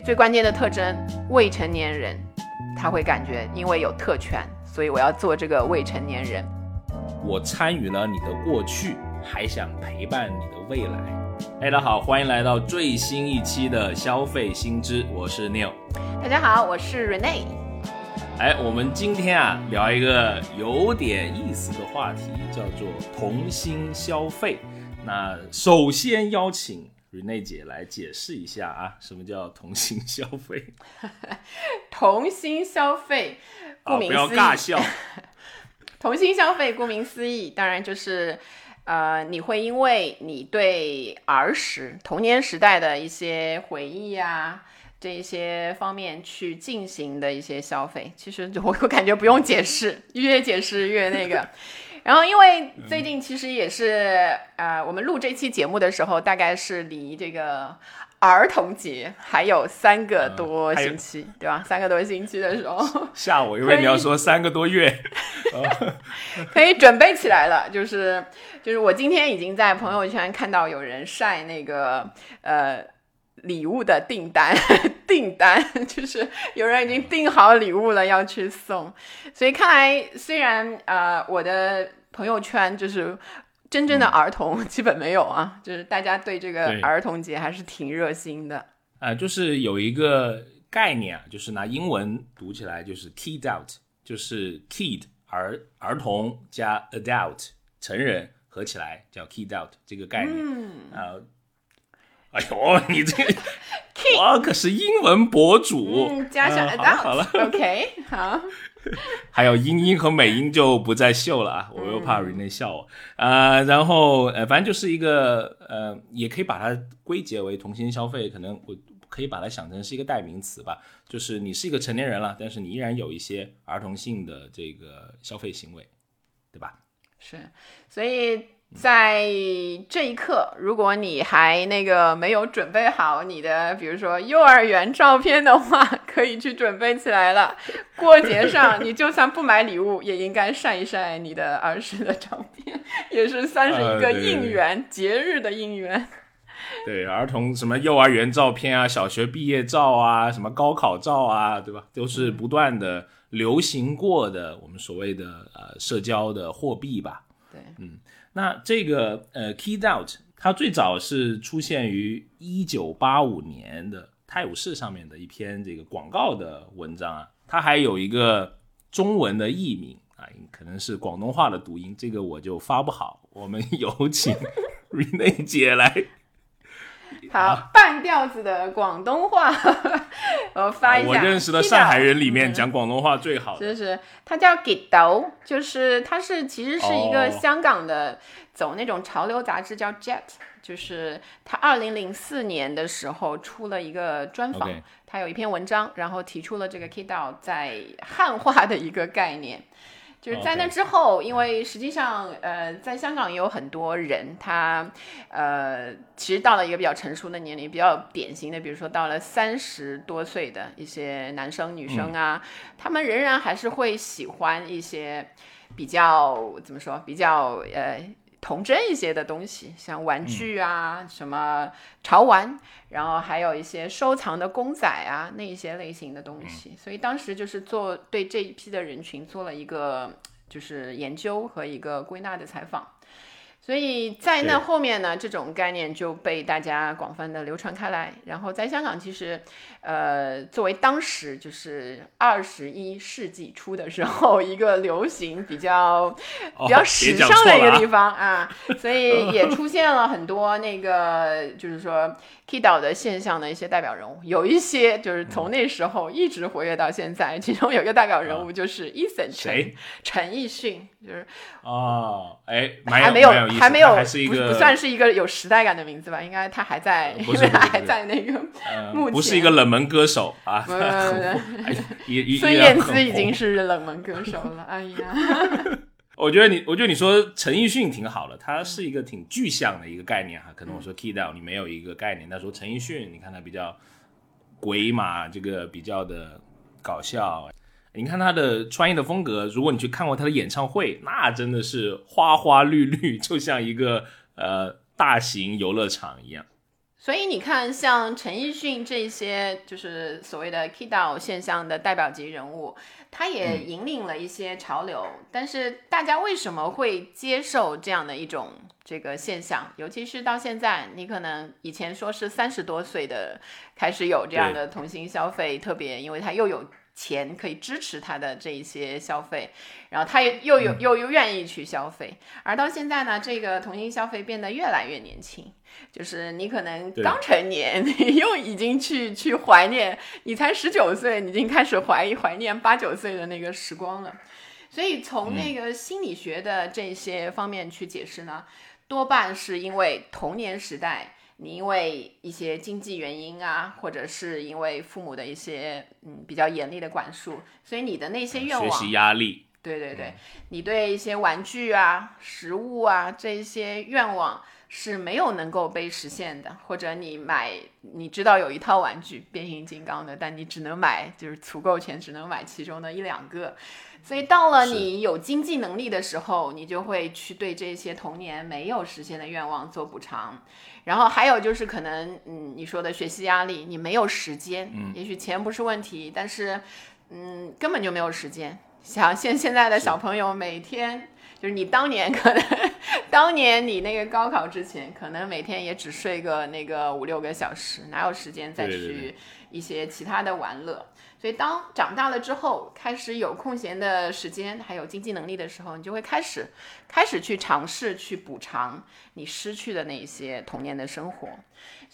最关键的特征，未成年人他会感觉因为有特权，所以我要做这个未成年人。我参与了你的过去，还想陪伴你的未来。哎，大家好，欢迎来到最新一期的消费新知，我是 Neil。大家好，我是 Rene。哎，我们今天啊聊一个有点意思的话题，叫做童心消费。那首先邀请 Rene 姐来解释一下啊，什么叫童心消费？童心消费，顾名思义，不要尬笑。童心消费，顾名思义，当然就是。呃，你会因为你对儿时、童年时代的一些回忆呀，这一些方面去进行的一些消费，其实我我感觉不用解释，越解释越那个。然后，因为最近其实也是呃，我们录这期节目的时候，大概是离这个。儿童节还有三个多星期，对吧？三个多星期的时候，吓我，因为你要说三个多月，可以准备起来了。就是就是，我今天已经在朋友圈看到有人晒那个呃礼物的订单，订单就是有人已经订好礼物了要去送。所以看来，虽然呃我的朋友圈就是。真正的儿童基本没有啊，就是大家对这个儿童节还是挺热心的。呃，就是有一个概念啊，就是拿英文读起来就是 kid out，就是 kid 儿儿童加 adult 成人合起来叫 kid out 这个概念啊。哎呦，你这个我可是英文博主，加上 adult，好了，OK，好。还有英音和美音就不再秀了啊！我又怕 Rene 笑我啊。然后呃，反正就是一个呃，也可以把它归结为童心消费，可能我可以把它想成是一个代名词吧。就是你是一个成年人了，但是你依然有一些儿童性的这个消费行为，对吧？是，所以。在这一刻，如果你还那个没有准备好你的，比如说幼儿园照片的话，可以去准备起来了。过节上，你就算不买礼物，也应该晒一晒你的儿时的照片，也是算是一个应援，节日的应援。对，儿童什么幼儿园照片啊，小学毕业照啊，什么高考照啊，对吧？都是不断的流行过的，我们所谓的呃社交的货币吧。对，嗯。那这个呃，keyed out，它最早是出现于一九八五年的《泰晤士》上面的一篇这个广告的文章啊，它还有一个中文的译名啊，可能是广东话的读音，这个我就发不好。我们有请 Rene 姐来。好，半吊子的广东话，我发一下。我认识的上海人里面讲广东话最好的，就是他叫 Gitdo，就是他是其实是一个香港的走那种潮流杂志叫 Jet，就是他二零零四年的时候出了一个专访，他有一篇文章，然后提出了这个 Gitdo 在汉化的一个概念。就是在那之后，因为实际上，呃，在香港也有很多人，他，呃，其实到了一个比较成熟的年龄，比较典型的，比如说到了三十多岁的一些男生女生啊，他们仍然还是会喜欢一些比较怎么说，比较呃。童真一些的东西，像玩具啊，什么潮玩，然后还有一些收藏的公仔啊，那一些类型的东西。所以当时就是做对这一批的人群做了一个就是研究和一个归纳的采访。所以在那后面呢，这种概念就被大家广泛的流传开来。然后在香港，其实，呃，作为当时就是二十一世纪初的时候一个流行比较比较时尚的一个地方啊，所以也 出现了很多那个就是说 K 岛的现象的一些代表人物，有一些就是从那时候一直活跃到现在。其中有一个代表人物就是 Eason 陈陈奕迅，就是哦，哎，还没有。还没有，不不算是一个有时代感的名字吧？应该他还在，因为他还在那个。不是一个冷门歌手啊。孙燕姿已经是冷门歌手了。哎呀。我觉得你，我觉得你说陈奕迅挺好的，他是一个挺具象的一个概念哈。可能我说 Key Down 你没有一个概念，但说陈奕迅，你看他比较鬼马，这个比较的搞笑。你看他的穿衣的风格，如果你去看过他的演唱会，那真的是花花绿绿，就像一个呃大型游乐场一样。所以你看，像陈奕迅这些就是所谓的 Kidult 现象的代表级人物，他也引领了一些潮流。但是大家为什么会接受这样的一种这个现象？尤其是到现在，你可能以前说是三十多岁的开始有这样的童心消费，特别因为他又有。钱可以支持他的这一些消费，然后他又又有又又愿意去消费，而到现在呢，这个同性消费变得越来越年轻，就是你可能刚成年，你又已经去去怀念，你才十九岁，你已经开始怀怀念八九岁的那个时光了，所以从那个心理学的这些方面去解释呢，多半是因为童年时代。你因为一些经济原因啊，或者是因为父母的一些嗯比较严厉的管束，所以你的那些愿望，学习压力，对对对，你对一些玩具啊、食物啊这些愿望是没有能够被实现的，或者你买，你知道有一套玩具变形金刚的，但你只能买就是足够钱，只能买其中的一两个。所以到了你有经济能力的时候，你就会去对这些童年没有实现的愿望做补偿。然后还有就是可能，嗯，你说的学习压力，你没有时间，嗯，也许钱不是问题，但是，嗯，根本就没有时间。像现现在的小朋友，每天就是你当年可能，当年你那个高考之前，可能每天也只睡个那个五六个小时，哪有时间再去一些其他的玩乐？所以，当长大了之后，开始有空闲的时间，还有经济能力的时候，你就会开始，开始去尝试去补偿你失去的那些童年的生活。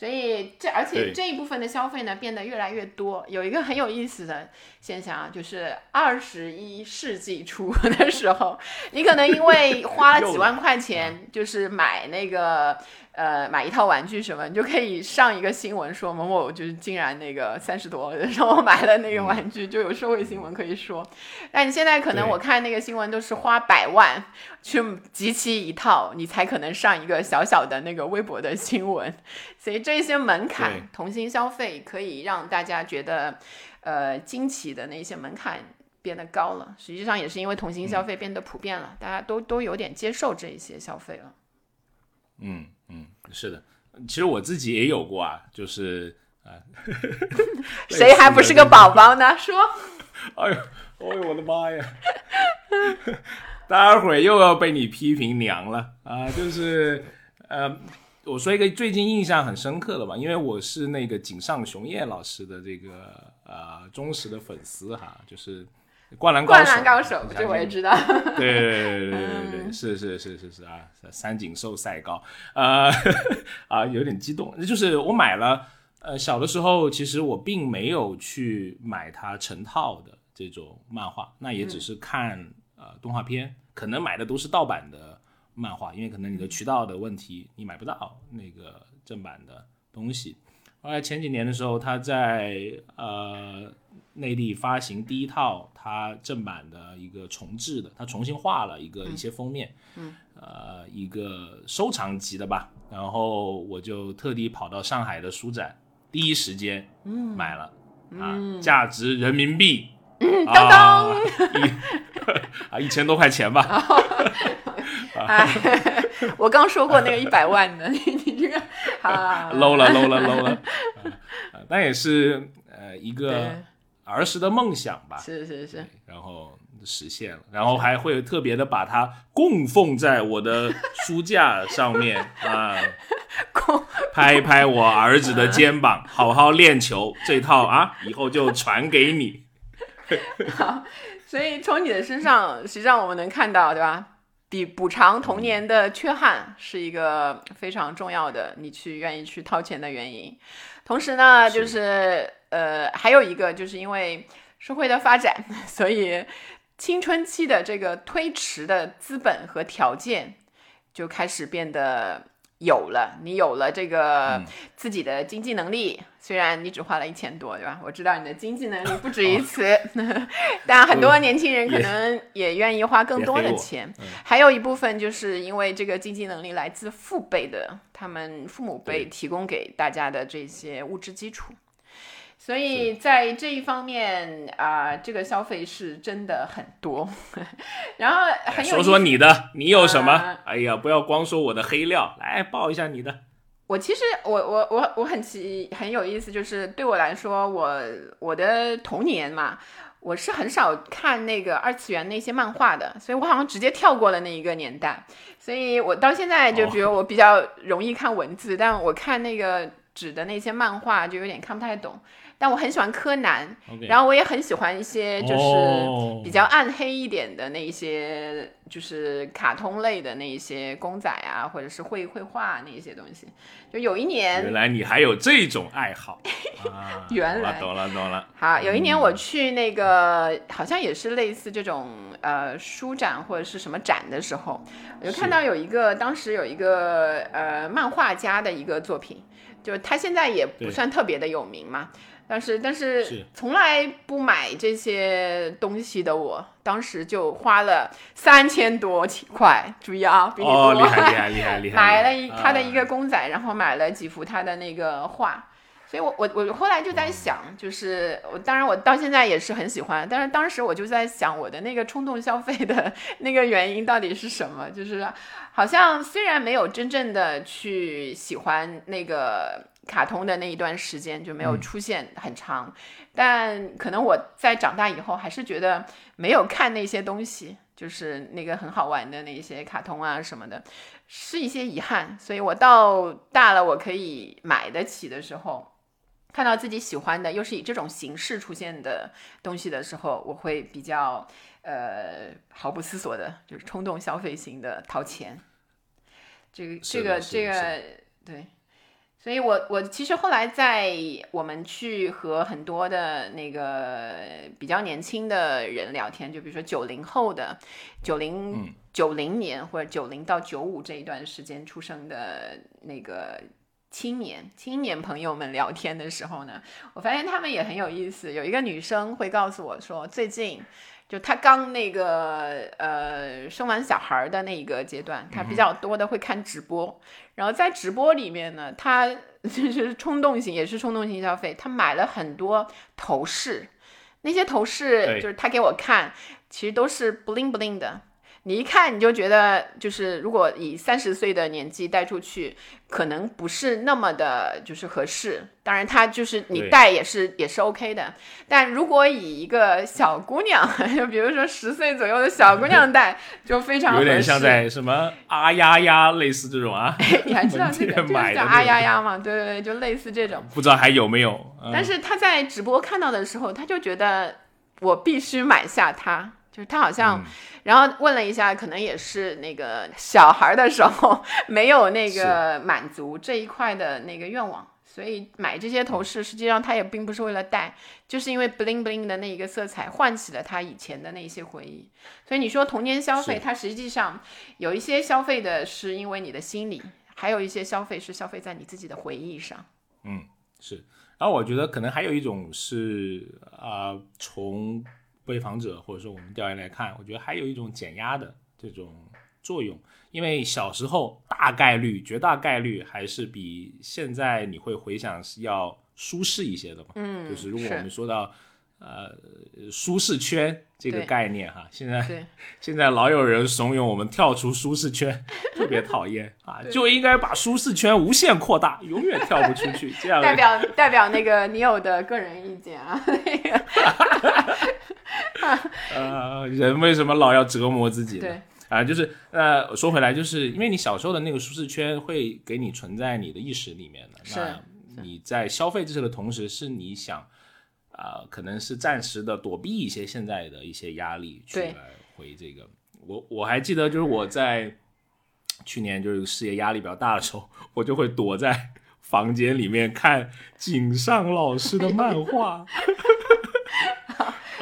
所以，这而且这一部分的消费呢，变得越来越多。有一个很有意思的现象啊，就是二十一世纪初的时候，你可能因为 花了几万块钱，就是买那个。呃，买一套玩具什么，你就可以上一个新闻说某某就是竟然那个三十多，然后买了那个玩具，就有社会新闻可以说。但你现在可能我看那个新闻都是花百万去集齐一套，你才可能上一个小小的那个微博的新闻。所以这些门槛，童心消费可以让大家觉得呃惊奇的那些门槛变得高了。实际上也是因为童心消费变得普遍了，大家都都有点接受这一些消费了。嗯。嗯，是的，其实我自己也有过啊，就是啊，谁还不是个宝宝呢？说，哎呦，哎呦，我的妈呀，待会儿又要被你批评娘了啊！就是呃，我说一个最近印象很深刻的吧，因为我是那个井上雄彦老师的这个呃忠实的粉丝哈，就是。灌篮高手，这我也知道。对对对对对对，是是是是是啊，三井寿赛高，呃 啊，有点激动。就是我买了，呃，小的时候其实我并没有去买它成套的这种漫画，那也只是看呃动画片，可能买的都是盗版的漫画，因为可能你的渠道的问题，你买不到那个正版的东西。后来前几年的时候，他在呃。内地发行第一套他正版的一个重制的，他重新画了一个一些封面，嗯，呃，一个收藏级的吧。然后我就特地跑到上海的书展，第一时间买了，啊，价值人民币，当当，啊，一千多块钱吧。哎，我刚说过那个一百万的，你 你这个啊，low 了 low 了 low 了，那也是呃一个。儿时的梦想吧，是是是，然后实现了，然后还会特别的把它供奉在我的书架上面啊，拍拍我儿子的肩膀，好好练球，这套啊，以后就传给你。好，所以从你的身上，实际上我们能看到，对吧？比补偿童年的缺憾是一个非常重要的，你去愿意去掏钱的原因。同时呢，就是呃，还有一个，就是因为社会的发展，所以青春期的这个推迟的资本和条件就开始变得有了。你有了这个自己的经济能力，虽然你只花了一千多，对吧？我知道你的经济能力不止于此，但很多年轻人可能也愿意花更多的钱。还有一部分就是因为这个经济能力来自父辈的。他们父母辈提供给大家的这些物质基础，所以在这一方面啊，这个消费是真的很多。然后说说你的，你有什么？哎呀，不要光说我的黑料，来报一下你的。我其实我我我我很奇很有意思，就是对我来说，我我的童年嘛，我是很少看那个二次元那些漫画的，所以我好像直接跳过了那一个年代，所以我到现在就比如我比较容易看文字，但我看那个纸的那些漫画就有点看不太懂。但我很喜欢柯南，然后我也很喜欢一些就是比较暗黑一点的那一些，就是卡通类的那一些公仔啊，或者是绘绘画那一些东西。就有一年，原来你还有这种爱好 啊！原来懂了懂了。好，有一年我去那个好像也是类似这种呃书展或者是什么展的时候，我就看到有一个当时有一个呃漫画家的一个作品，就是他现在也不算特别的有名嘛。但是，但是从来不买这些东西的我，当时就花了三千多块，注意啊，比你多，厉害 厉害厉害厉害，买了一他的一个公仔，然后买了几幅他的那个画，所以我我我后来就在想，就是我当然我到现在也是很喜欢，但是当时我就在想我的那个冲动消费的 那个原因到底是什么，就是好像虽然没有真正的去喜欢那个。卡通的那一段时间就没有出现很长，但可能我在长大以后还是觉得没有看那些东西，就是那个很好玩的那些卡通啊什么的，是一些遗憾。所以我到大了我可以买得起的时候，看到自己喜欢的又是以这种形式出现的东西的时候，我会比较呃毫不思索的，就是冲动消费型的掏钱。这个这个这个对。所以，我我其实后来在我们去和很多的那个比较年轻的人聊天，就比如说九零后的，九零九零年或者九零到九五这一段时间出生的那个青年青年朋友们聊天的时候呢，我发现他们也很有意思。有一个女生会告诉我说，最近。就他刚那个呃生完小孩的那一个阶段，他比较多的会看直播，然后在直播里面呢，他 就是冲动型，也是冲动型消费，他买了很多头饰，那些头饰就是他给我看，其实都是 bling bling 的。你一看你就觉得，就是如果以三十岁的年纪带出去，可能不是那么的，就是合适。当然，他就是你带也是也是 OK 的。但如果以一个小姑娘，就比如说十岁左右的小姑娘带，就非常有点像在什么啊呀呀类似这种啊。你还知道这个这个叫啊呀呀吗？对对对，就类似这种。不知道还有没有？但是他在直播看到的时候，他就觉得我必须买下它。就是他好像，然后问了一下，可能也是那个小孩的时候 没有那个满足这一块的那个愿望，所以买这些头饰，实际上他也并不是为了戴，就是因为 bling bling 的那一个色彩唤起了他以前的那些回忆。所以你说童年消费，它实际上有一些消费的是因为你的心理，还有一些消费是消费在你自己的回忆上。嗯，是。然后我觉得可能还有一种是啊，从被访者或者说我们调研来看，我觉得还有一种减压的这种作用，因为小时候大概率、绝大概率还是比现在你会回想是要舒适一些的嘛。嗯，就是如果我们说到呃舒适圈这个概念哈，现在 现在老有人怂恿我们跳出舒适圈，特别讨厌啊，就应该把舒适圈无限扩大，永远跳不出去。这样代表代表那个你有的个人意见啊。呃，人为什么老要折磨自己呢？对啊，就是呃，说回来，就是因为你小时候的那个舒适圈会给你存在你的意识里面的。那你在消费这些的同时，是你想啊，可能是暂时的躲避一些现在的一些压力，去来回这个。我我还记得，就是我在去年就是事业压力比较大的时候，我就会躲在房间里面看井上老师的漫画。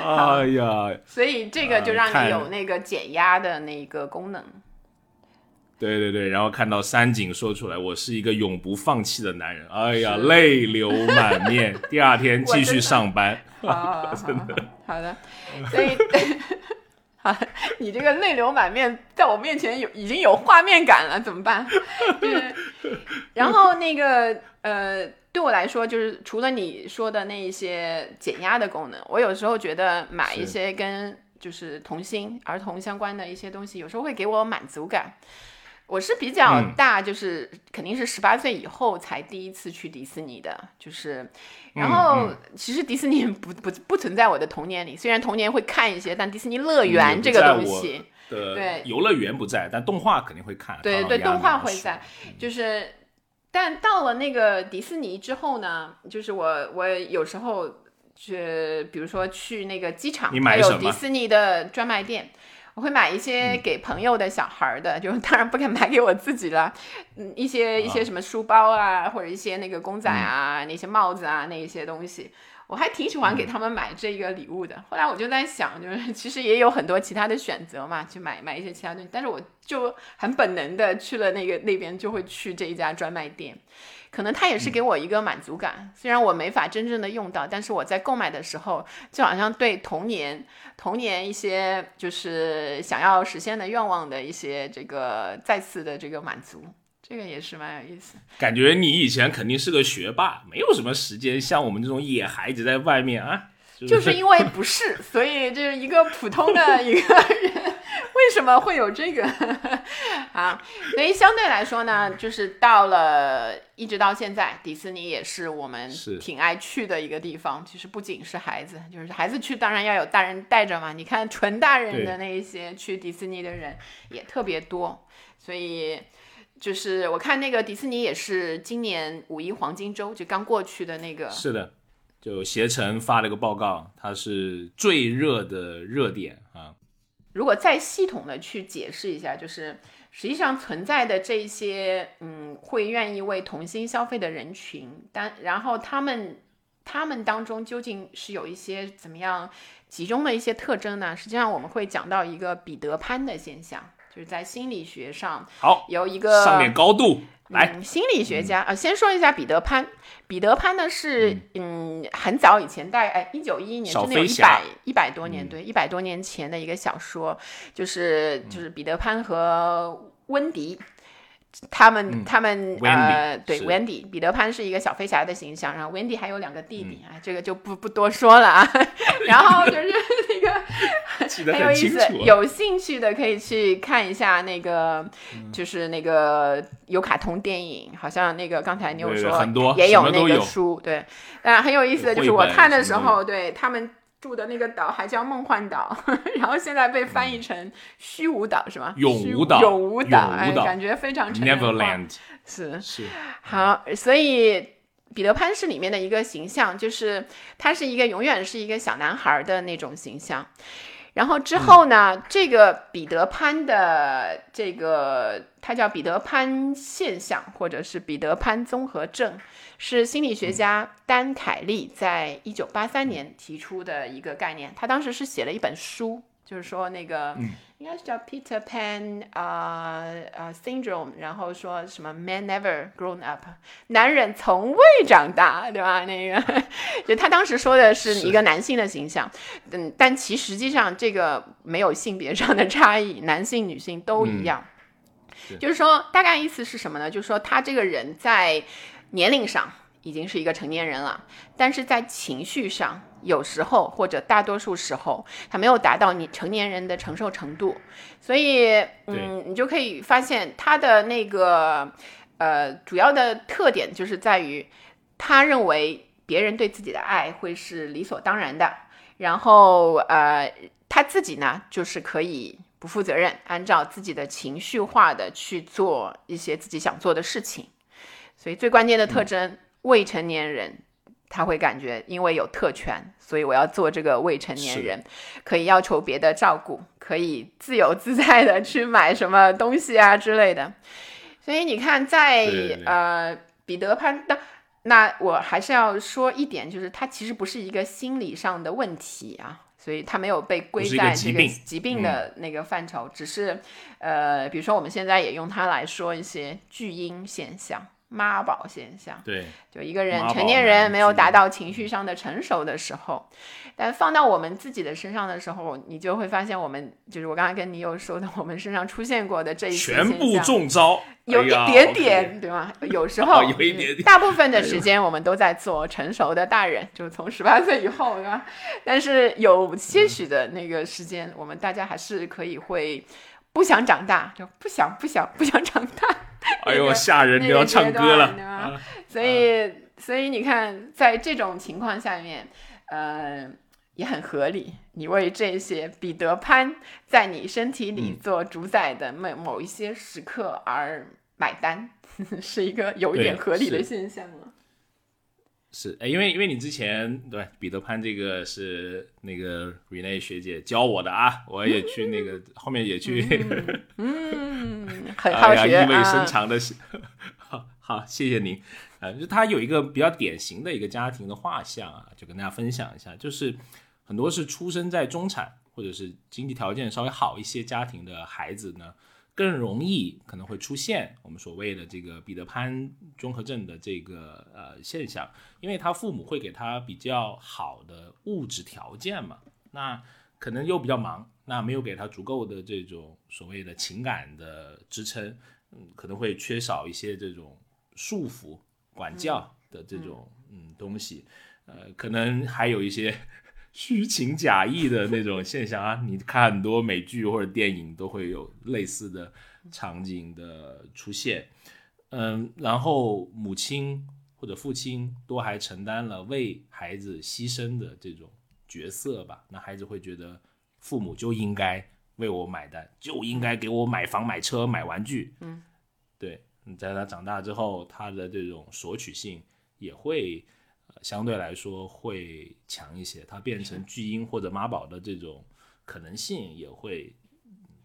哎呀，所以这个就让你有那个减压的那个功能。对对对，然后看到三井说出来，我是一个永不放弃的男人。哎呀，泪流满面。第二天继续上班。真的好的，所 以好，你这个泪流满面，在我面前有已经有画面感了，怎么办？对然后那个呃。对我来说，就是除了你说的那一些减压的功能，我有时候觉得买一些跟就是童心儿童相关的一些东西，有时候会给我满足感。我是比较大，就是肯定是十八岁以后才第一次去迪士尼的，就是，然后其实迪士尼不不不存在我的童年里，虽然童年会看一些，但迪士尼乐园这个东西，的对游乐园不在，但动画肯定会看。对对，动画会在，就是，但到了那个迪士尼之后呢，就是我我有时候去，比如说去那个机场还有迪士尼的专卖店。我会买一些嗯。给朋友的小孩儿的，就当然不敢买给我自己了。嗯，一些一些啊。什么书包啊，或者一些那个公仔嗯。啊，那些帽子啊，那一些东西，我还挺喜欢嗯给他们买这个礼物的。后来我就在想，就是其实也有很多其他的选择嘛，去买买一些其他东西，但是我就很本能的去了那个那边，就会去这一家专卖店。可能它也是给我一个满足感，虽然我没法真正的用到，但是我在购买的时候，就好像对童年童年一些就是想要实现的愿望的一些这个再次的这个满足，这个也是蛮有意思。感觉你以前肯定是个学霸，没有什么时间像我们这种野孩子在外面啊。就就是因为不是，所以就是一个普通的一个人，为什么会有这个 啊？所以相对来说呢，就是到了一直到现在，迪士尼也是我们挺爱去的一个地方。其实不仅是孩子，就是孩子去，当然要有大人带着嘛。你看纯大人的那一些去迪士尼的人也特别多，所以。就是我看那个迪士尼也是今年五一黄金周就刚过去的那个，是的，就携程发了个报告，它是最热的热点啊。如果再系统的去解释一下，就是实际上存在的这些，嗯，会愿意为童星消费的人群，但然后他们他们当中究竟是有一些怎么样集中的一些特征呢？实际上我们会讲到一个彼得潘的现象，就是在心理学上好，有一个上面高度来，嗯，心理学家啊、呃先说一下彼得潘。彼得潘呢是嗯很早以前，大概哎一九一一年，小真的有一百一百多年，嗯对，一百多年前的一个小说，就是就是彼得潘和温迪。他们嗯他们呃，对是，Wendy，彼得潘是一个小飞侠的形象，然后 Wendy 还有两个弟嗯弟，啊，这个就不不多说了啊。然后就是那 个 记得很有意思有兴趣的可以去看一下那个，嗯就是那个有卡通电影，好像那个刚才你有说很多也有那个书，对。但很有意思的就是我看的时候，对他们住的那个岛还叫梦幻岛，然后现在被翻译成虚无岛是吗？永虚无岛永无岛，感觉非常 Neverland 是。是好，所以彼得潘是里面的一个形象，就是他是一个永远是一个小男孩的那种形象。然后之后呢，这个彼得潘的这个，它叫彼得潘现象，或者是彼得潘综合症，是心理学家丹凯利在一九八三年提出的一个概念。他当时是写了一本书，就是说那个、应该是叫 Peter Pan 啊、呃、syndrome，然后说什么 man never grown up，男人从未长大，对吧？那个就他当时说的是是一个男性的形象，嗯，但其实际上这个没有性别上的差异，男性女性都一样。是就是说，大概意思是什么呢？就是说他这个人在年龄上已经是一个成年人了，但是在情绪上，有时候或者大多数时候，他没有达到你成年人的承受程度，所以，嗯，你就可以发现他的那个呃主要的特点就是在于，他认为别人对自己的爱会是理所当然的，然后呃他自己呢就是可以不负责任，按照自己的情绪化的去做一些自己想做的事情。所以最关键的特征，未成年人他会感觉因为有特权，所以我要做这个未成年人，可以要求别的照顾，可以自由自在的去买什么东西啊之类的。所以你看在，呃彼得潘的。那我还是要说一点，就是它其实不是一个心理上的问题啊，所以它没有被归在这个疾病疾病的那个范畴，只是呃，比如说我们现在也用它来说一些巨婴现象、妈宝现象，对，就一个人成年人没有达到情绪上的成熟的时候，但放到我们自己的身上的时候，你就会发现我们就是我刚才跟你有说的，我们身上出现过的这一些全部中招，有一点点，对吗？有时候、哦有一点点大部分的时间我们都在做成熟的大人，就是从十八岁以后，对吧？但是有些许的那个时间，我们大家还是可以会不想长大，就不想不想不想长大。哎呦，吓人！你要唱歌了？所以，所以你看，在这种情况下面，呃，也很合理。你为这些彼得潘在你身体里做主宰的某某一些时刻而买单，是一个有一点合理的现象了。是，哎，因为因为你之前对彼得潘这个是那个 Rene 学姐教我的啊，我也去那个 后面也去，嗯，很好学啊，意味深长的，好好谢谢您，呃，就他有一个比较典型的一个家庭的画像啊，就跟大家分享一下，就是很多是出生在中产或者是经济条件稍微好一些家庭的孩子呢。更容易可能会出现我们所谓的这个彼得潘综合症的这个呃现象，因为他父母会给他比较好的物质条件嘛，那可能又比较忙，那没有给他足够的这种所谓的情感的支撑，嗯，可能会缺少一些这种束缚、管教的这种嗯东西，呃，可能还有一些。虚情假意的那种现象啊，你看很多美剧或者电影都会有类似的场景的出现，嗯，然后母亲或者父亲都还承担了为孩子牺牲的这种角色吧，那孩子会觉得父母就应该为我买单，就应该给我买房买车买玩具，嗯，对，在他长大之后，他的这种索取性也会。相对来说会强一些，他变成巨婴或者妈宝的这种可能性也会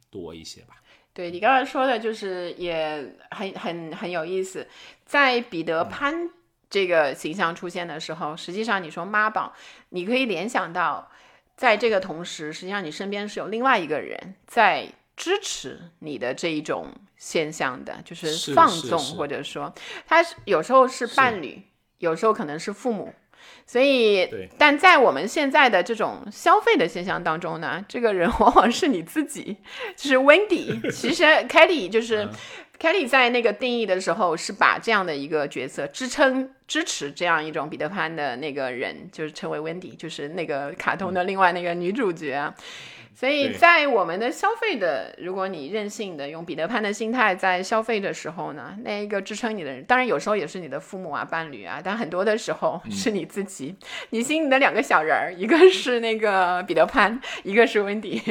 多一些吧。对你刚才说的，就是也很很很有意思。在彼得潘这个形象出现的时候，实际上你说妈宝，你可以联想到，在这个同时，实际上你身边是有另外一个人在支持你的这一种现象的，就是放纵，或者说他有时候是伴侣。有时候可能是父母，所以，但在我们现在的这种消费的现象当中呢，这个人 往往是你自己，就是 Wendy。其实 Kelly 就是 Kelly 在那个定义的时候是把这样的一个角色支撑支持这样一种彼得潘的那个人，就是称为 Wendy，就是那个卡通的另外那个女主角。所以在我们的消费的，如果你任性的用彼得潘的心态在消费的时候呢，那一个支撑你的人，当然有时候也是你的父母啊、伴侣啊，但很多的时候是你自己，你心里的两个小人儿，一个是那个彼得潘，一个是温迪，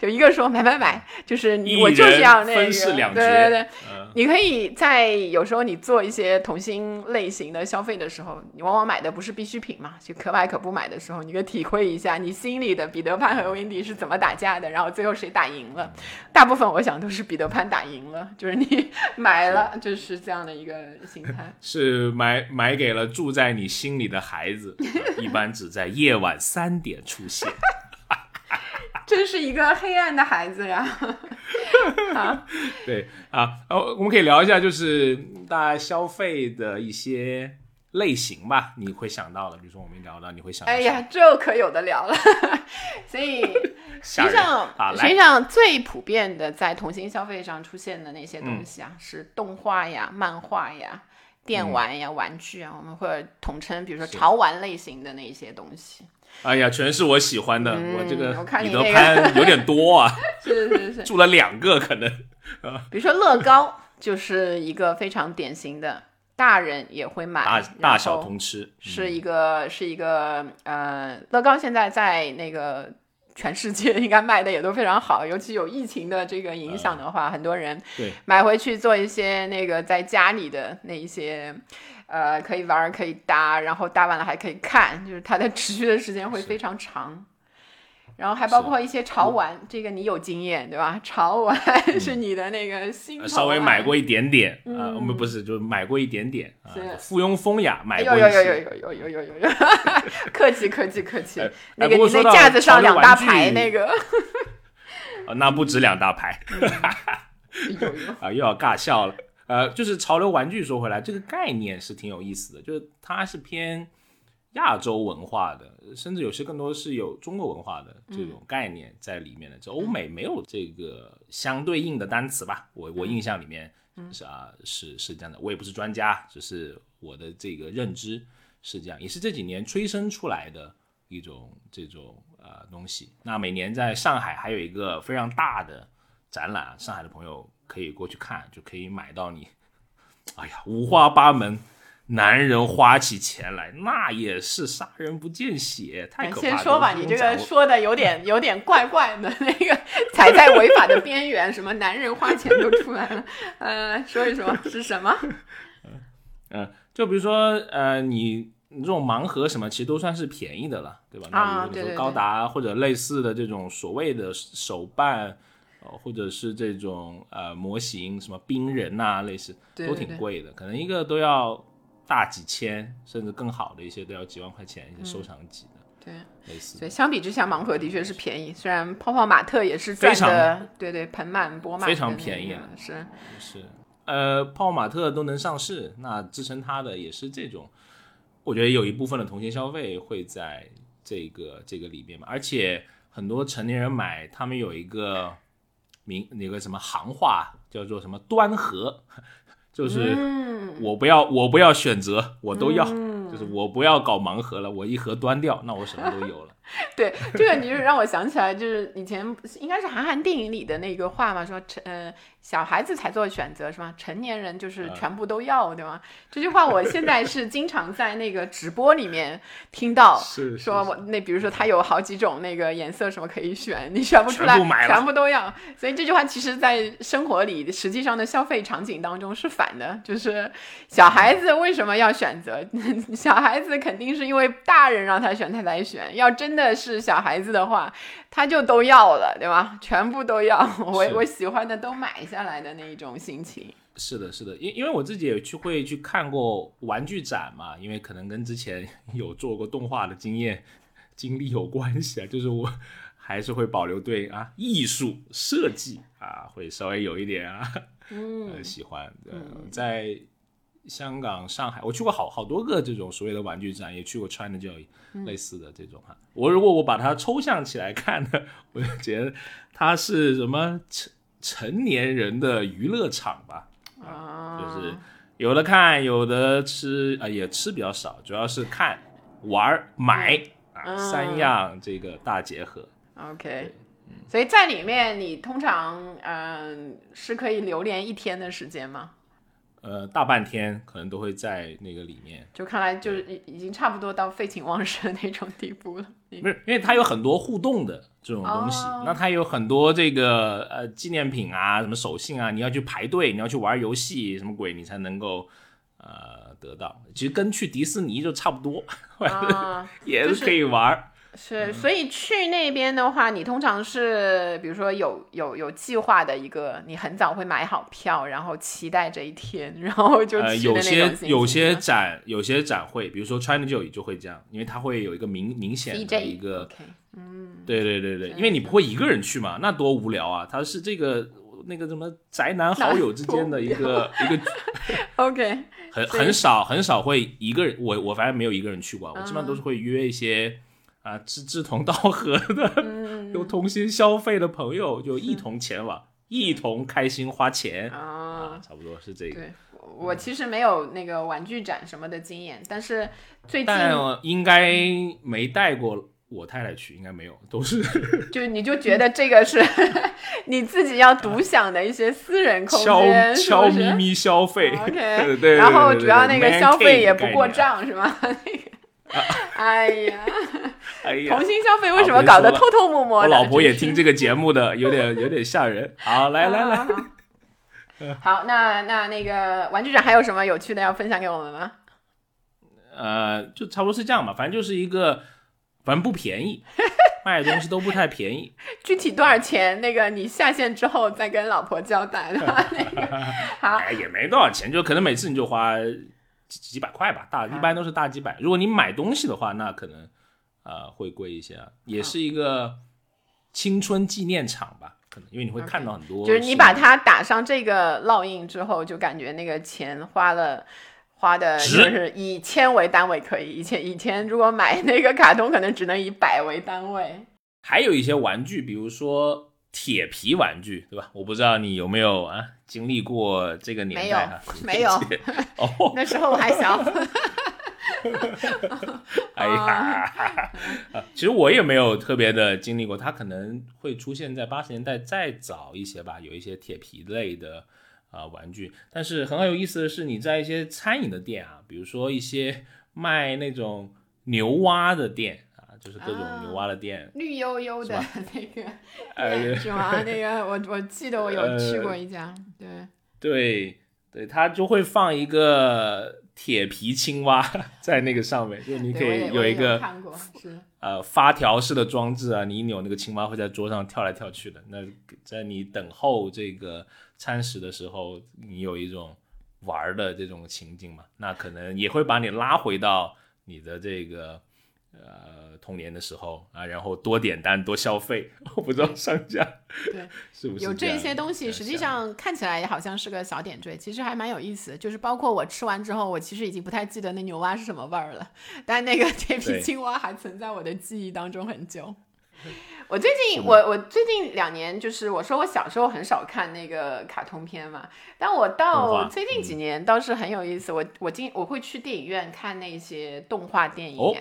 就一个说买买买，就是你我就是要那个，对对对，你可以在有时候你做一些童心类型的消费的时候，你往往买的不是必需品嘛，就可买可不买的时候，你可以体会一下你心里的彼得潘和温迪是怎么打。打架的，然后最后谁打赢了？大部分我想都是彼得潘打赢了，就是你买了，就是这样的一个心态。是买买给了住在你心里的孩子，一般只在夜晚三点出现。真是一个黑暗的孩子呀！啊，对啊，哦，我们可以聊一下，就是大家消费的一些。类型吧，你会想到的，比如说我们聊到，你会想，哎呀，这可有的聊了。所以实际上，实际上最普遍的在同性消费上出现的那些东西啊，是动画呀、漫画呀、电玩呀、玩具啊，我们会统称，比如说潮玩类型的那些东西。哎呀，全是我喜欢的，我这个彼得潘有点多啊，是是是，住了两个可能。比如说乐高就是一个非常典型的。大人也会买，大大小通吃，是一个是一个呃，乐高现在在那个全世界应该卖的也都非常好，尤其有疫情的这个影响的话，很多人对买回去做一些那个在家里的那一些呃可以玩可以搭，然后搭完了还可以看，就是它的 持续的时间会非常长。然后还包括一些潮玩，这个你有经验对吧？潮玩 是你的那个心。稍微买过一点点啊，我们不是就买过一点点啊。附庸风雅买过。有有有有有有有有有，客气客气客气。那个你那架子上两大排那个。啊，那不止两大排。啊，又要尬笑了。呃，就是潮流玩具说回来，这个概念是挺有意思的，就是它是偏。亚洲文化的，甚至有些更多是有中国文化的这种概念在里面的。这欧美没有这个相对应的单词吧？我我印象里面是啊，是是这样的。我也不是专家，只是我的这个认知是这样，也是这几年催生出来的一种这种呃东西。那每年在上海还有一个非常大的展览，上海的朋友可以过去看，就可以买到你，哎呀，五花八门。男人花起钱来，那也是杀人不见血，太可怕了。先说吧，你这个说的有点有点怪怪的，那个踩在违法的边缘，什么男人花钱都出来了。呃，说一说是什么？嗯就比如说呃，你你这种盲盒什么，其实都算是便宜的了，对吧？啊，对对。高达或者类似的这种所谓的手办，呃，或者是这种呃模型，什么冰人呐，类似都挺贵的，可能一个都要。大几千，甚至更好的一些都要几万块钱，一些收藏级的，对，类似。对，相比之下，盲盒的确是便宜。虽然泡泡玛特也是非常，对对，盆满钵满，非常便宜，是是。呃，泡泡玛特都能上市，那支撑它的也是这种。我觉得有一部分的同性消费会在这个这个里面嘛，而且很多成年人买，他们有一个名那个什么行话叫做什么端盒。就是我不要，我不要选择，我都要。就是我不要搞盲盒了，我一盒端掉，那我什么都有了。对，这个你就让我想起来，就是以前应该是韩寒电影里的那个话嘛，说成呃小孩子才做选择是吗？成年人就是全部都要，对吗？这句话我现在是经常在那个直播里面听到，说我那比如说他有好几种那个颜色什么可以选，你选不出来，全部都要。所以这句话其实在生活里实际上的消费场景当中是反的，就是小孩子为什么要选择？小孩子肯定是因为大人让他选他才选，要真的是小孩子的话，他就都要了，对吗？全部都要，我我喜欢的都买下来的那一种心情。是的，是的，因因为我自己也去会去看过玩具展嘛，因为可能跟之前 有做过动画的经验经历有关系啊，就是我 还是会保留对啊艺术设计啊会稍微有一点啊嗯喜欢嗯在。香港、上海，我去过好好多个这种所谓的玩具展，也去过 China Joy 类似的这种哈。我如果我把它抽象起来看呢，我就觉得它是什么成成年人的娱乐场吧，啊，就是有的看，有的吃，啊，也吃比较少，主要是看、玩、买啊三样这个大结合。OK，所以在里面你通常嗯是可以留连一天的时间吗？呃，大半天可能都会在那个里面，就看来就是已已经差不多到废寝忘食那种地步了。不是，因为它有很多互动的这种东西，那它有很多这个呃纪念品啊，什么手信啊，你要去排队，你要去玩游戏，什么鬼，你才能够呃得到。其实跟去迪士尼就差不多，也是可以玩。是，所以去那边的话，你通常是比如说有有有计划的一个，你很早会买好票，然后期待这一天，然后就呃有些有些展有些展会，比如说 China Joy 就会这样，因为它会有一个明明显的一个，嗯，对对对对，因为你不会一个人去嘛，那多无聊啊！它是这个那个什么宅男好友之间的一个 一个，OK，很很少很少会一个人，我我反正没有一个人去过，我基本上都是会约一些。啊，志志同道合的，有同心消费的朋友，就一同前往，一同开心花钱啊，差不多是这个。对，我其实没有那个玩具展什么的经验，但是最近应该没带过我太太去，应该没有，都是。就你就觉得这个是你自己要独享的一些私人空间，悄悄咪咪消费，OK，对，然后主要那个消费也不过账，是吗？那个。哎呀，哎呀，同心消费为什么搞得偷偷摸摸的？我老婆也听这个节目的，有点有点吓人。好，来来来，好，那那那个玩具展还有什么有趣的要分享给我们吗？呃，就差不多是这样吧，反正就是一个，反正不便宜，卖的东西都不太便宜。具体多少钱？那个你下线之后再跟老婆交代，对吧？那个好，也没多少钱，就可能每次你就花。几百块吧，大一般都是大几百。如果你买东西的话，那可能呃会贵一些，也是一个青春纪念场吧，可能因为你会看到很多。就是你把它打上这个烙印之后，就感觉那个钱花了花的，就是以千为单位可以。以前以前如果买那个卡通，可能只能以百为单位。还有一些玩具，比如说。铁皮玩具，对吧？我不知道你有没有啊，经历过这个年代没有，没有。哦，那时候我还小。哎呀，啊，其实我也没有特别的经历过，它可能会出现在八十年代再早一些吧，有一些铁皮类的啊玩具。但是很好有意思的是，你在一些餐饮的店啊，比如说一些卖那种牛蛙的店啊，就是各种牛蛙的店，绿油油的 那个，呃，是吗？那个我我记得我有去过一家，对对对，它就会放一个。铁皮青蛙 在那个上面，就你可以有一个是呃发条式的装置啊，你一扭那个青蛙会在桌上跳来跳去的。那在你等候这个餐食的时候，你有一种玩的这种情景嘛？那可能也会把你拉回到你的这个呃。童年的时候啊，然后多点单多消费，我不知道商家对 是不是有这些东西，实际上看起来也好像是个小点缀，其实还蛮有意思。就是包括我吃完之后，我其实已经不太记得那牛蛙是什么味儿了，但那个 铁皮青蛙还存在我的记忆当中很久。我最近我我最近两年，就是我说我小时候很少看那个卡通片嘛，但我到最近几年倒是很有意思。我我今我会去电影院看那些动画电影。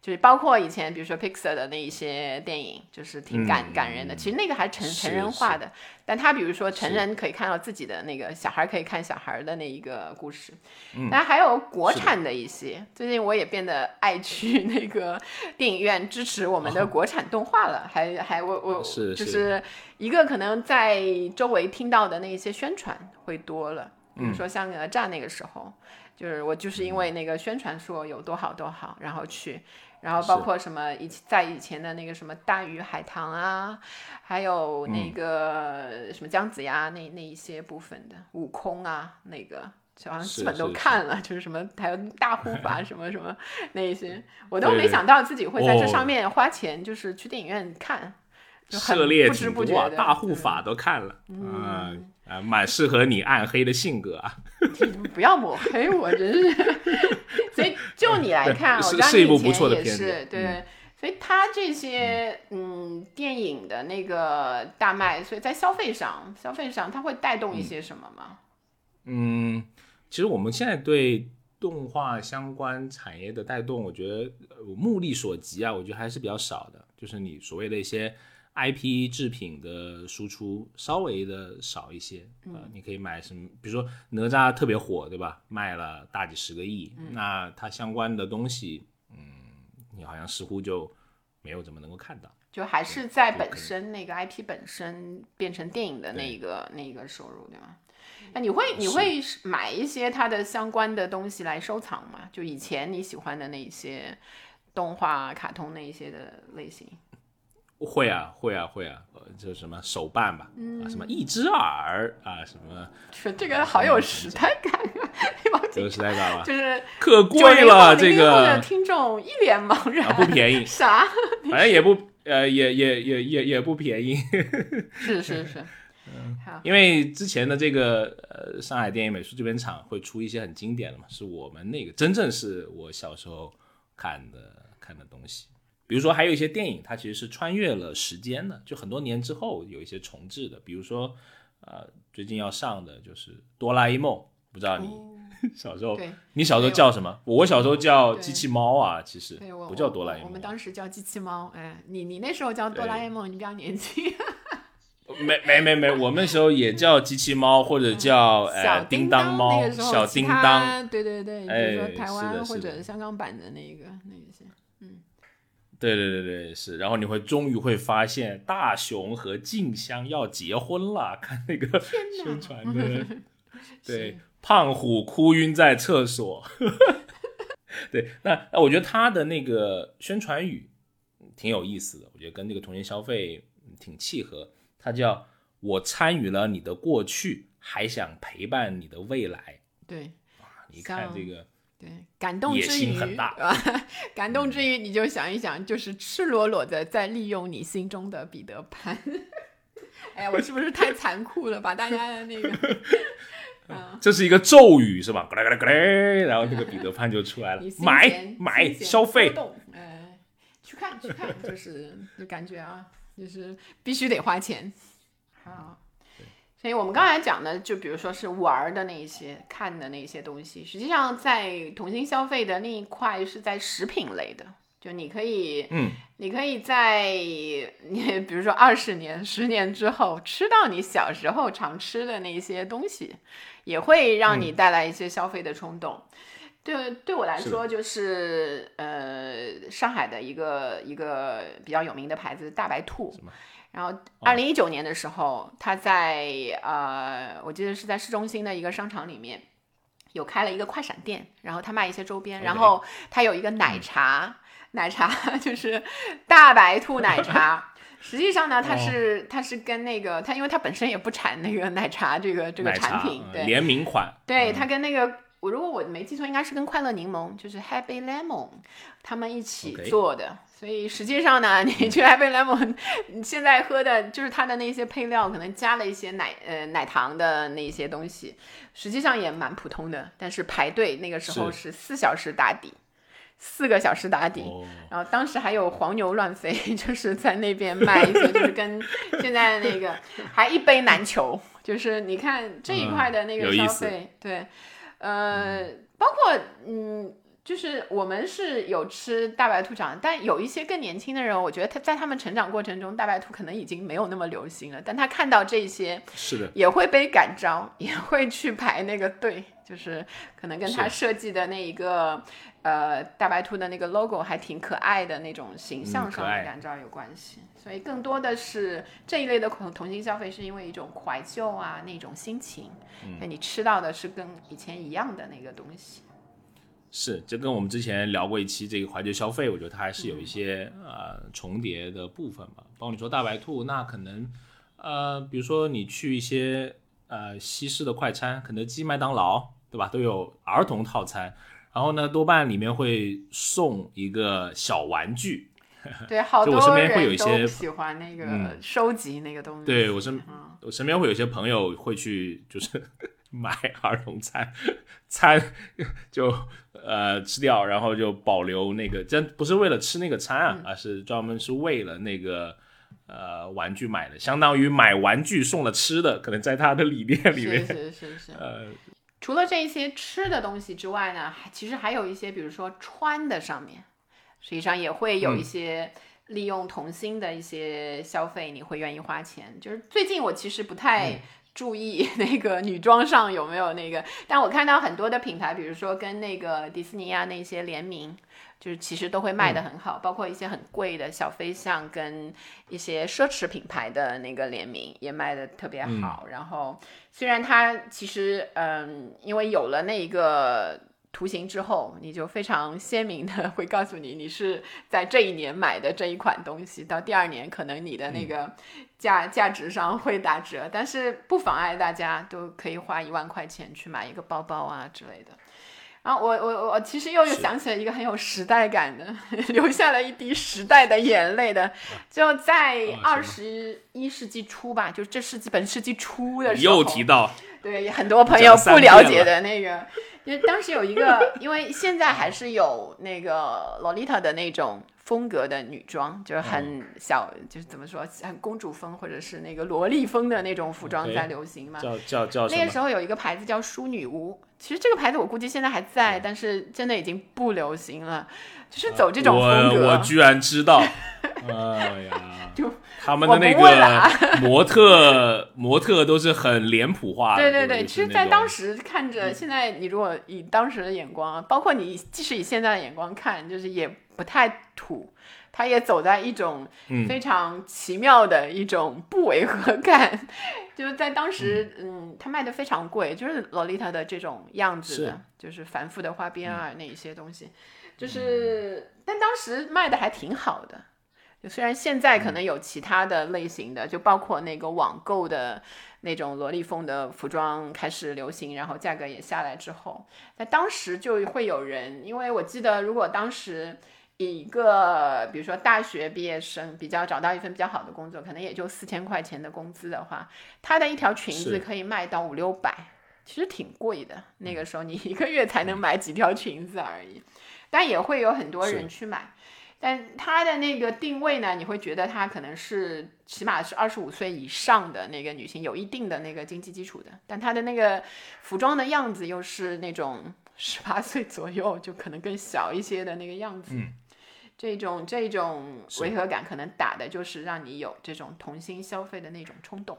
就是包括以前，比如说 Pixar 的那一些电影，就是挺感感人的。其实那个还成成人化的，但他比如说成人可以看到自己的那个，小孩可以看小孩的那一个故事。嗯，但还有国产的一些，最近我也变得爱去 那个电影院支持我们的国产动画了。还还我我就是一个可能在周围听到的那一些宣传会多了，比如说像哪吒那个时候，就是我就是因为那个宣传说有多好多好，然后去。然后包括什么以在以前的那个什么大鱼海棠啊，还有那个什么姜子牙那那一些部分的悟空啊，那个好像基本都看了，就是什么还有大护法什么什么那一些，我都没想到自己会在这上面花钱，就是去电影院看，涉猎挺多啊，大护法都看了，嗯啊，蛮适合你暗黑的性格啊，不要抹黑我，真是。所以就你来看，我知道你以前也是对，所以他这些嗯电影的那个大卖，所以在消费上，消费上它会带动一些什么吗？嗯，其实我们现在对动画相关产业的带动，我觉得目力所及啊，我觉得还是比较少的，就是你所谓的一些。IP 制品的输出稍微的少一些，呃，你可以买什么？比如说哪吒特别火，对吧？卖了大几十个亿，那它相关的东西，嗯，你好像似乎就没有怎么能够看到，就还是在本身那个 IP 本身变成电影的那个那个收入，对吗？那你会你会买一些它的相关的东西来收藏吗？就以前你喜欢的那些动画、卡通那一些的类型？会啊，会啊，会啊，呃，就什么手办吧，啊，什么一只耳啊，什么，这个好有时代感啊，有时代感吧，就是可贵了，这个听众一脸茫然，不便宜，啥？反正也不，呃，也也也也也不便宜，是是是，嗯，因为之前的这个呃上海电影美术制片厂会出一些很经典的嘛，是我们那个真正是我小时候看的看的东西。比如说，还有一些电影，它其实是穿越了时间的，就很多年之后有一些重置的。比如说，呃，最近要上的就是《哆啦 A 梦》，不知道你 小时候，你小时候叫什么？我小时候叫机器猫啊，其实不叫哆啦 A 梦。我们当时叫机器猫，哎，你你那时候叫哆啦 A 梦，你比较年轻。没没没没，我们时候也叫机器猫，或者叫呃叮当猫，小叮当。对对对，比如说台湾或者香港版的那个那些。对对对对是，然后你会终于会发现大雄和静香要结婚了，看那个宣传的，对，胖虎哭晕在厕所，对，那那我觉得他的那个宣传语挺有意思的，我觉得跟那个童年消费挺契合，他叫我参与了你的过去，还想陪伴你的未来，对，哇你看这个。对，感动之余，感动之余，你就想一想，就是赤裸裸的在利用你心中的彼得潘。哎呀，我是不是太残酷了？把大家的那个，这是一个咒语是吧？咯啦咯啦然后那个彼得潘就出来了，买买消费，哎，去看去看，就是就感觉啊，就是必须得花钱。好。所以我们刚才讲的，就比如说是玩的那一些、看的那些东西，实际上在同心消费的那一块是在食品类的，就你可以，嗯，你可以在 你比如说二十年、十年之后吃到你小时候常吃的那些东西，也会让你带来一些消费的冲动。对，对我来说就是呃，上海的一个一个比较有名的牌子大白兔。然后，二零一九年的时候，他在呃，我记得是在市中心的一个商场里面，有开了一个快闪店，然后他卖一些周边，然后他有一个奶茶，奶茶 就是大白兔奶茶。实际上呢，它是它是跟那个它，因为它本身也不产那个奶茶这个这个产品，对联名款，对它跟那个。我如果我没记错，应该是跟快乐柠檬，就是 Happy Lemon，他们一起做的。所以实际上呢，你去 Happy Lemon，你现在喝的就是它的那些配料，可能加了一些奶呃奶糖的那些东西，实际上也蛮普通的。但是排队那个时候是四小时打底，四个小时打底。然后当时还有黄牛乱飞，就是在那边卖一些，就是跟现在那个还一杯难求。就是你看这一块的那个消费，对。呃，包括嗯，就是我们是有吃大白兔长，但有一些更年轻的人，我觉得他在他们成长过程中，大白兔可能已经没有那么流行了。但他看到这些，是的，也会被感召，也会去排那个队，就是可能跟他设计的那一个呃大白兔的那个 logo 还挺可爱的那种形象上的感召有关系。所以更多的是这一类的同同性消费，是因为一种怀旧啊那种心情。那你吃到的是跟以前一样的那个东西。是，就跟我们之前聊过一期这个怀旧消费，我觉得它还是有一些呃重叠的部分吧。包括你说大白兔，那可能呃，比如说你去一些呃西式的快餐，肯德基、麦当劳，对吧？都有儿童套餐，然后呢，多半里面会送一个小玩具。对，好多人都喜欢那个收集那个东西。对我身，我身边会有些朋友会去，就是买儿童餐，餐就呃吃掉，然后就保留那个，真不是为了吃那个餐啊，而是专门是为了那个呃玩具买的，相当于买玩具送了吃的，可能在他的理念里面，是是是。呃，除了这些吃的东西之外呢，其实还有一些，比如说穿的上面。实际上也会有一些利用童心的一些消费，你会愿意花钱。就是最近我其实不太注意那个女装上有没有那个，但我看到很多的品牌，比如说跟那个迪士尼啊那些联名，就是其实都会卖的很好，包括一些很贵的小飞象跟一些奢侈品牌的那个联名也卖的特别好。然后虽然它其实嗯，因为有了那一个。图形之后，你就非常鲜明的 会告诉你，你是在这一年买的这一款东西，到第二年可能你的那个价价值上会打折，但是不妨碍大家都可以花一万块钱去买一个包包啊之类的。然后我我我其实又又想起了一个很有时代感的，留下了一滴时代的眼泪的，就在二十一世纪初吧，就这世纪本世纪初的时候，又提到对很多朋友不了解的那个。因为当时有一个，因为现在还是有那个洛丽塔的那种风格的女装，就是很小，就是怎么说，很公主风或者是那个萝莉风的那种服装在流行嘛。叫叫叫那个时候有一个牌子叫淑女屋，其实这个牌子我估计现在还在，但是真的已经不流行了，就是走这种风格。我我居然知道，哎呀，就。他们的那个 模特模特都是很脸谱化的。对对对，其实，在当时看着，现在你如果以当时的眼光，包括你即使以现在的眼光看，就是也不太土。他也走在一种非常奇妙的一种不违和感，就是在当时，嗯，他卖的非常贵，就是洛丽塔的这种样子的，就是繁复的花边啊那一些东西，就是，但当时卖的还挺好的。就虽然现在可能有其他的类型的，就包括那个网购的那种萝莉风的服装开始流行，然后价格也下来之后，那当时就会有人，因为我记得如果当时一个比如说大学毕业生比较找到一份比较好的工作，可能也就四千块钱的工资的话，他的一条裙子可以卖到五六百，其实挺贵的。那个时候你一个月才能买几条裙子而已，但也会有很多人去买。但它的那个定位呢，你会觉得它可能是起码是二十五岁以上的那个女性，有一定的那个经济基础的。但它的那个服装的样子又是那种十八岁左右，就可能更小一些的那个样子。嗯，这种这种违和感可能打的就是让你有这种童心消费的那种冲动。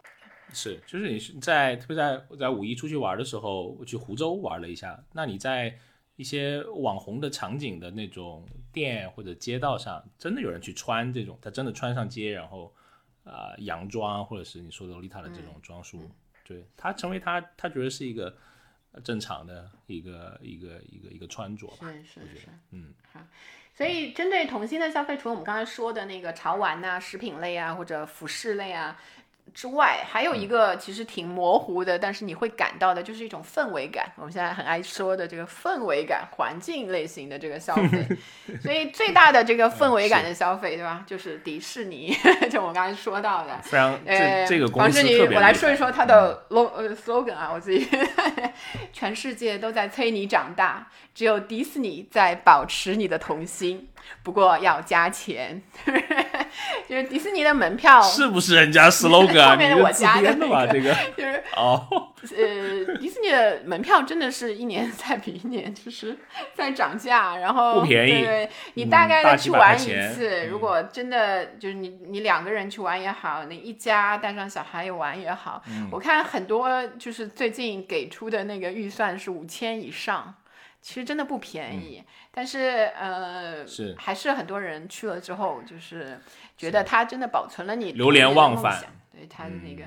是，就是你是在特别在在五一出去玩的时候，我去湖州玩了一下，那你在。一些网红的场景的那种店或者街道上，真的有人去穿这种，他真的穿上街，然后啊洋装，或者是你说的丽塔的这种装束，对他成为他他觉得是一个正常的一个一个一个一个穿着吧，是是是，嗯，好，所以针对童心的消费，除了我们刚才说的那个潮玩呐、食品类啊或者服饰类啊。之外，还有一个其实挺模糊的，但是你会感到的，就是一种氛围感。我们现在很爱说的这个氛围感、环境类型的这个消费。所以最大的这个氛围感的消费，对吧？就是迪士尼，就我刚才说到的。非常，这这个公司特。我来说一说它的 log slogan 啊，我自己。全世界都在催你长大，只有迪士尼在保持你的童心。不过要加钱，就是迪士尼的门票是不是人家 slogan？后面我加的那个，就是哦，呃，迪士尼的门票真的是一年 再比一年就是在涨价，然后不便宜。对，你大概的去玩一次，如果真的就是你你两个人去玩也好，你一家带上小孩也玩也好，我看很多就是最近给出的那个预算是五千以上。其实真的不便宜，但是呃，是还是很多人去了之后，就是觉得它真的保存了你流连忘返。对它的那个，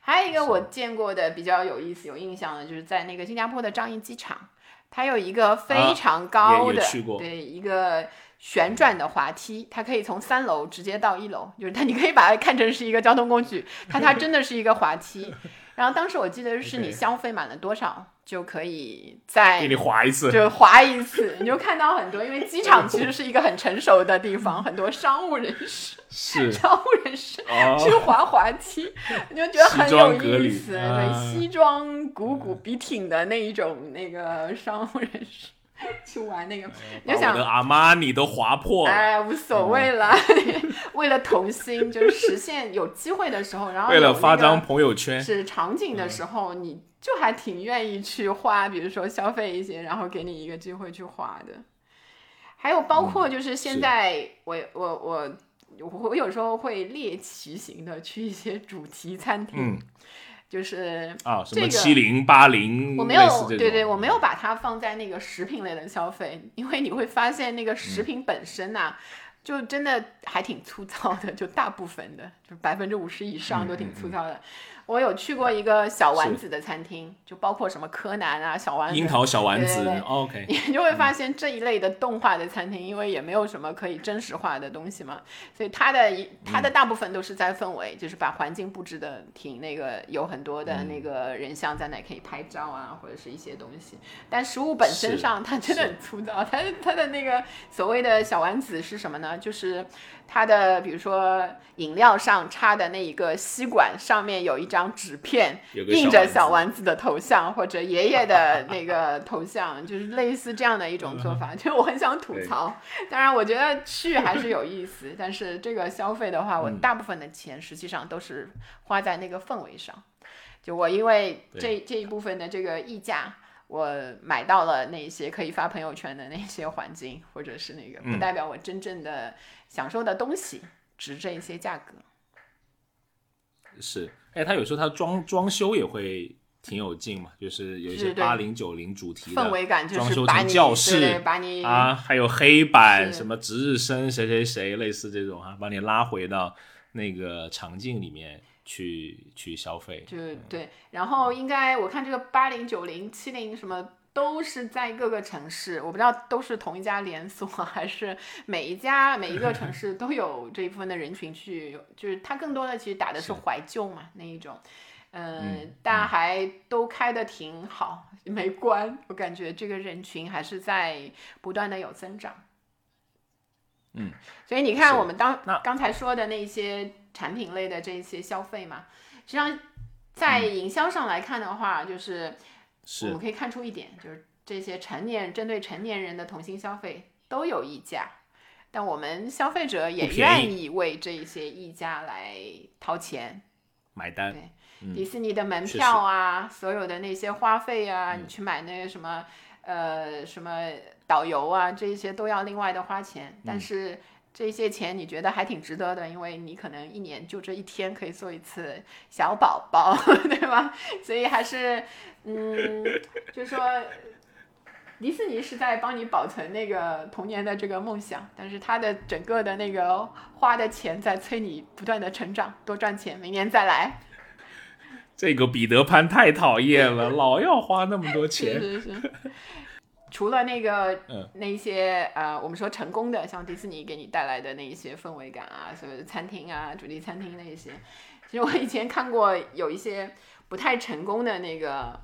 还有一个我见过的比较有意思、有印象的，就是在那个新加坡的樟宜机场，它有一个非常高的对一个旋转的滑梯，它可以从三楼直接到一楼，就是它你可以把它看成是一个交通工具，它它真的是一个滑梯。然后当时我记得是你消费满了多少。就可以再给你划一次，就划一次，你就看到很多，因为机场其实是一个很成熟的地方，很多商务人士 是商务人士去滑滑梯，你就觉得很有意思。对，西装鼓鼓笔挺的那一种那个商务人士 去玩那个，你就想阿玛尼都划破了，哎，无所谓了，为了童心，就是实现有机会的时候，然后为了发张朋友圈是场景的时候你。就还挺愿意去花，比如说消费一些，然后给你一个机会去花的。还有包括就是现在，我我我我有时候会猎奇型的去一些主题餐厅，就是啊什么七零八零，我没有对对，我没有把它放在那个食品类的消费，因为你会发现那个食品本身呐，就真的还挺粗糙的，就大部分的，就百分之五十以上都挺粗糙的。我有去过一个小丸子的餐厅，就包括什么柯南啊、小丸子、樱桃小丸子，OK。你就会发现这一类的动画的餐厅，因为也没有什么可以真实化的东西嘛，所以它的它的大部分都是在氛围，就是把环境布置的挺那个，有很多的那个人像在那可以拍照啊，或者是一些东西。但食物本身上，它真的很粗糙。它它的那个所谓的小丸子是什么呢？就是它的比如说饮料上插的那一个吸管上面有一。张纸片印着小丸子的头像或者爷爷的那个 头像，就是类似这样的一种做法。就我很想吐槽，当然我觉得去还是有意思，但是这个消费的话，我大部分的钱实际上都是花在那个氛围上。就我因为这这一部分的这个溢价，我买到了那些可以发朋友圈的那些环境，或者是那个不代表我真正的享受的东西值这一些价格。是。哎，他有时候他装装修也会挺有劲嘛，就是有一些八零九零主题的氛围感，装修成教室，把你啊，还有黑板什么值日生谁谁谁，类似这种啊，把你拉回到那个场景里面去去消费。就对，然后应该我看这个八零九零七零什么。都是在各个城市，我不知道都是同一家连锁，还是每一家每一个城市都有这一部分的人群去，就是它更多的其实打的是怀旧嘛那一种，嗯，但还都开的挺好，没关，我感觉这个人群还是在不断的有增长，嗯，所以你看我们当刚才说的那些产品类的这些消费嘛，实际上在营销上来看的话，就是。我们可以看出一点，就是这些成年针对成年人的同性消费都有溢价，但我们消费者也愿意为这一些溢价来掏钱。买单对，嗯迪士尼的门票啊，所有的那些花费啊，嗯你去买那个什么呃什么导游啊，这一些都要另外的花钱。嗯但是这些钱你觉得还挺值得的，因为你可能一年就这一天可以做一次小宝宝，对吧？所以还是嗯，就说。迪士尼是在帮你保存那个童年的这个梦想，但是它的整个的那个花的钱在催你不断的成长，多赚钱，明年再来。这个彼得潘太讨厌了，老要花那么多钱。是是是。除了那个、嗯那一些呃，我们说成功的，像迪士尼给你带来的那一些氛围感啊，所有的餐厅啊、主题餐厅那一些，其实我以前看过有一些不太成功的那个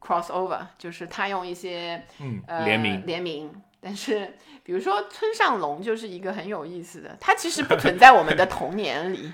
crossover，就是他用一些嗯，呃联名联名。但是，比如说村上隆就是一个很有意思的，他其实不存在我们的童年里，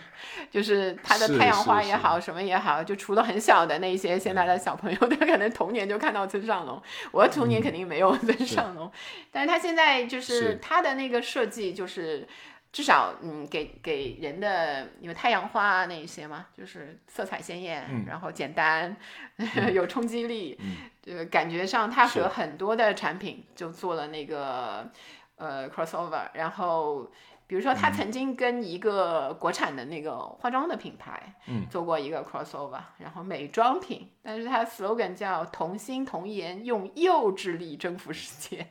就是他的太阳花也好，什么也好，就除了很小的那些现在的小朋友，他可能童年就看到村上隆，我的童年肯定没有村上隆，但是他现在就是是他的那个设计就是。至少，嗯，给给人的因为太阳花啊那一些嘛，就是色彩鲜艳，嗯。然后简单，有冲击力，嗯。这个感觉上它和很多的产品就做了那个呃 crossover，然后比如说嗯他曾经跟一个国产的那个化妆的品牌，嗯，做过一个 crossover，然后美妆品，但是它 slogan 叫童心童颜，用幼稚力征服世界，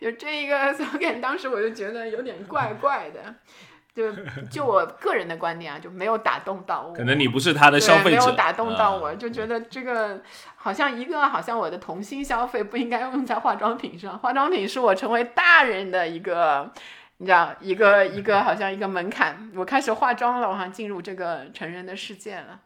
就这一个 slogan，当时我就觉得有点怪怪的。就就我个人的观点啊，就没有打动到我。可能你不是他的消费者，没有打动到我，啊就觉得这个好像一个好像我的童心消费不应该用在化妆品上，化妆品是我成为大人的一个，你知道，一个一个好像一个门槛，我开始化妆了，我好像进入这个成人的世界了。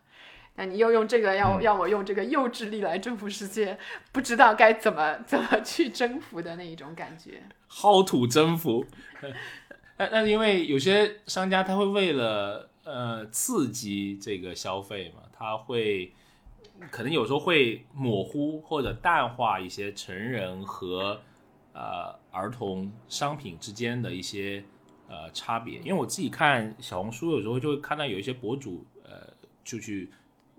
那你又用这个要嗯要我用这个幼稚力来征服世界，不知道该怎么怎么去征服的那一种感觉。薅土征服。那那因为有些商家他会为了呃刺激这个消费嘛，他会可能有时候会模糊或者淡化一些成人和呃儿童商品之间的一些呃差别。因为我自己看小红书，有时候就会看到有一些博主呃就去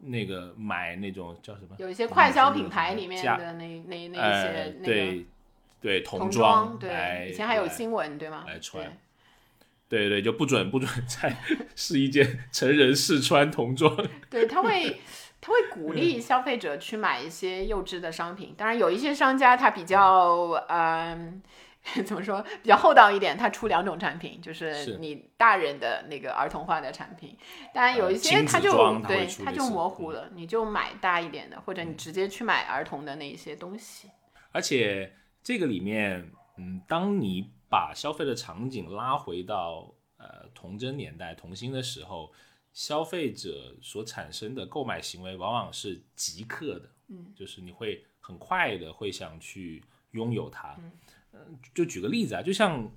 那个买那种叫什么有一些快消品牌里面的那那那一呃些那个对对童童装对，以前还有新闻对吗？来穿对对对，就不准不准在 试衣间成人试穿童装。对，他会他会鼓励消费者去买一些幼稚的商品。当然，有一些商家他比较嗯。怎么说？比较厚道一点，他出两种产品，就是是你大人的那个儿童化的产品。当然，有呃一些他就、对他就模糊了，你就买大一点的，或者你直接去买儿童的那一些东西。而且这个里面，嗯，当你把消费的场景拉回到呃童真年代、童心的时候，消费者所产生的购买行为往往是即刻的，嗯，就是你会很快的会想去拥有它。嗯，就举个例子啊，就像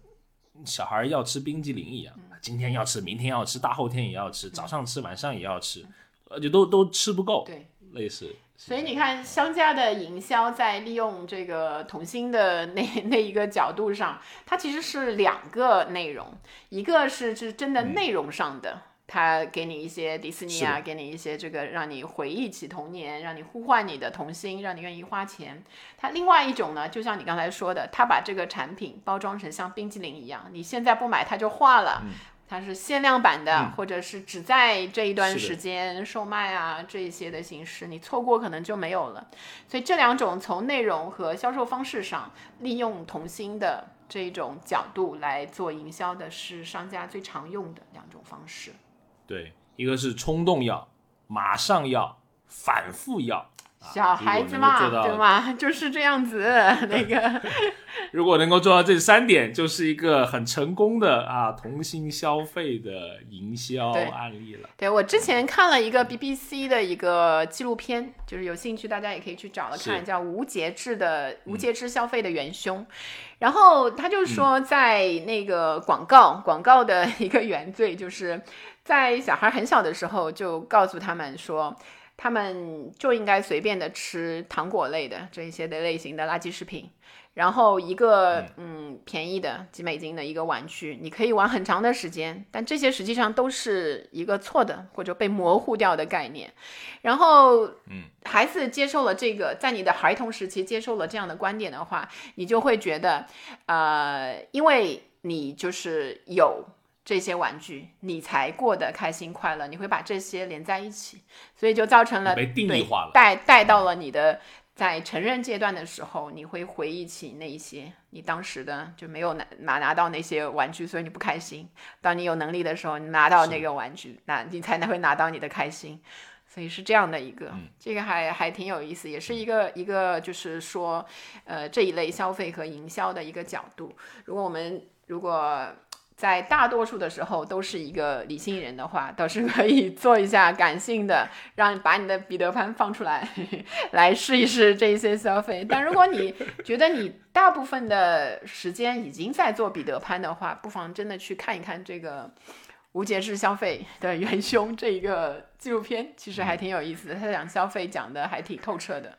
小孩要吃冰激凌一样，今天要吃，明天要吃，大后天也要吃，早上吃，晚上也要吃，而且都都吃不够，对，类似。所以你看，商家的营销在利用这个童心的那那一个角度上，它其实是两个内容，一个是是真的内容上的，它给你一些迪士尼啊，给你一些这个让你回忆起童年，让你呼唤你的童心，让你愿意花钱。它另外一种呢，就像你刚才说的，它把这个产品包装成像冰激凌一样，你现在不买它就化了。它是限量版的，或者是只在这一段时间售卖啊，这一些的形式，你错过可能就没有了。所以这两种从内容和销售方式上利用童心的这一种角度来做营销的，是商家最常用的两种方式。对，一个是冲动要，马上要，反复要。啊小孩子嘛，对吗？就是这样子，那个如果能够做到这三点，就是一个很成功的啊童心消费的营销案例了。对我之前看了一个 BBC 的一个纪录片，就是有兴趣大家也可以去找了看，叫《无节制的无节制消费的元凶》。然后他就说，在那个广告广告的一个原罪，就是在小孩很小的时候就告诉他们说。他们就应该随便的吃糖果类的这一些的类型的垃圾食品，然后一个嗯便宜的几美金的一个玩具，你可以玩很长的时间，但这些实际上都是一个错的或者被模糊掉的概念。然后，嗯，孩子接受了这个，在你的孩童时期接受了这样的观点的话，你就会觉得，呃，因为你就是有。这些玩具，你才过得开心快乐。你会把这些连在一起，所以就造成了被定义化了。带带到了你的在成人阶段的时候，你会回忆起那一些你当时的就没有拿拿拿到那些玩具，所以你不开心。当你有能力的时候，你拿到那个玩具，那你才能会拿到你的开心。所以是这样的一个，这个还还挺有意思，也是一个一个就是说，呃，这一类消费和营销的一个角度。如果我们如果在大多数的时候都是一个理性人的话，倒是可以做一下感性的，让把你的彼得潘放出来，来试一试这些消费。但如果你觉得你大部分的时间已经在做彼得潘的话，不妨真的去看一看这个《无节制消费的元凶》这一个纪录片，其实还挺有意思的。他讲消费讲的还挺透彻的。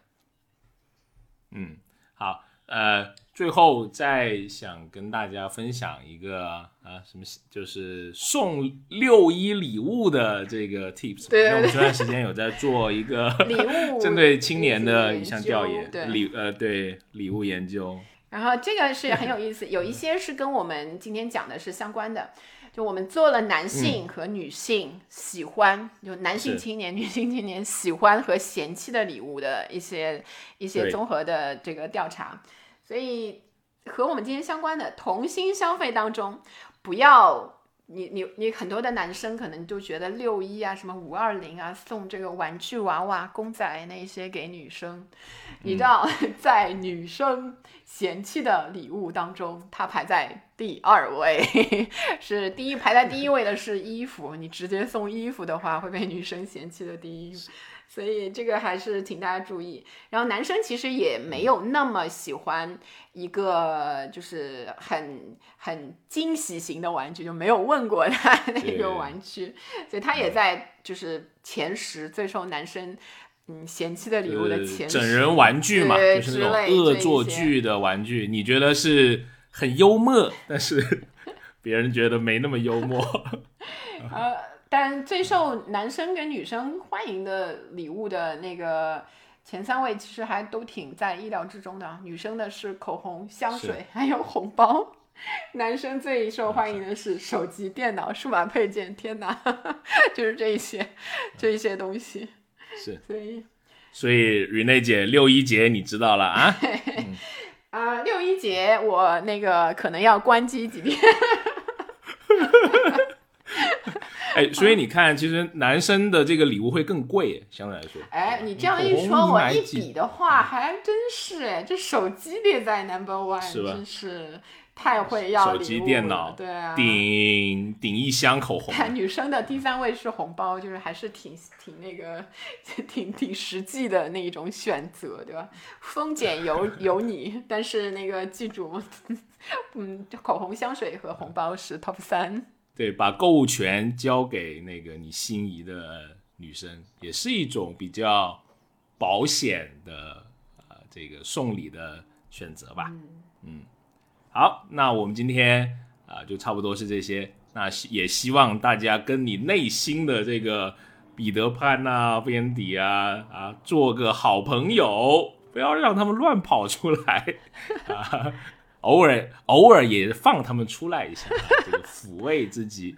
嗯，好，呃。最后再想跟大家分享一个啊，什么就是送六一礼物的这个 tips。对，因为我们这段时间有在做一个 礼物 针对青年的一项调研，礼呃对礼物研究。然后这个是很有意思，有一些是跟我们今天讲的是相关的。就我们做了男性和女性喜欢，就男性青年、女性青年喜欢和嫌弃的礼物的一些一些综合的这个调查。所以，和我们今天相关的童心消费当中，不要你你你很多的男生可能就觉得六一啊，什么五二零啊，送这个玩具娃娃、公仔那些给女生，你知道，在女生嫌弃的礼物当中，它排在第二位，是第一排在第一位的是衣服，你直接送衣服的话，会被女生嫌弃的第一。所以这个还是请大家注意。然后男生其实也没有那么喜欢一个就是很很惊喜型的玩具，就没有问过他那个玩具，所以他也在就是前十最受男生嗯嫌弃的礼物的前十。整人玩具嘛，就是那种恶作剧的玩具，你觉得是很幽默，但是 别人觉得没那么幽默。呃。但最受男生跟女生欢迎的礼物的那个前三位，其实还都挺在意料之中的。女生的是口红、香水，还有红包；男生最受欢迎的是手机、电脑、数码配件。天哪，就是这一些，这一些东西。是，所以，所以瑞内姐六一节你知道了啊？啊，六一节我那个可能要关机几天。哎，所以你看，其实男生的这个礼物会更贵，相对来说。哎，你这样一说，我一比的话，还真是哎，这手机列在 number one，真是太会要手机、电脑，对啊，顶顶一箱口红。女生的第三位是红包，就是还是挺 挺那个，挺挺实际的那一种选择，对吧？丰俭由由你，但是那个记住，嗯，口红、香水和红包是 top 三。对，把购物权交给那个你心仪的女生，也是一种比较保险的呃这个送礼的选择吧。嗯，好，那我们今天啊就差不多是这些。那也希望大家跟你内心的这个彼得潘呐、边迪啊啊做个好朋友，不要让他们乱跑出来 啊。偶尔偶尔也放他们出来一下，这个抚慰自己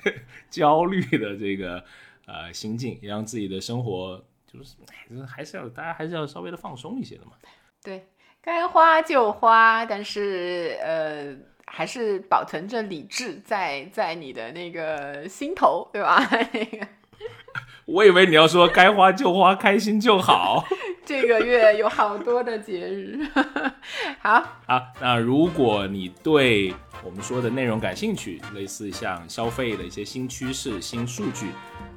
焦虑的这个呃心境，让自己的生活就是还是要大家还是要稍微的放松一些的嘛。对，该花就花，但是呃还是保存着理智在在你的那个心头，对吧？那个。我以为你要说该花就花，开心就好。这个月有好多的节日，好好。那如果你对我们说的内容感兴趣，类似像消费的一些新趋势、新数据，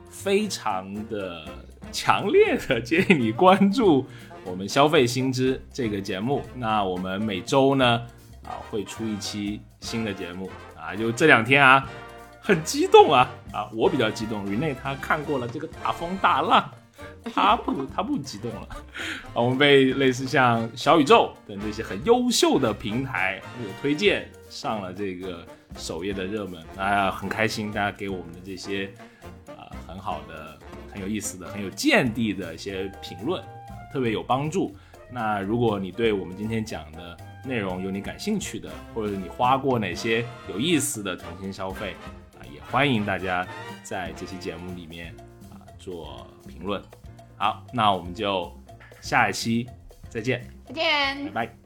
非常的强烈的建议你关注我们消费新知这个节目。那我们每周呢啊会出一期新的节目啊，就这两天啊。很激动啊啊！我比较激动，Rene 他看过了这个大风大浪，他不他不激动了。啊，我们被类似像小宇宙等这些很优秀的平台有推荐上了这个首页的热门，啊，很开心，大家给我们的这些啊很好的、很有意思的、很有见地的一些评论，特别有帮助。那如果你对我们今天讲的内容有你感兴趣的，或者你花过哪些有意思的重新消费啊，也欢迎大家在这期节目里面啊做评论。好，那我们就下一期再见，再见，拜拜。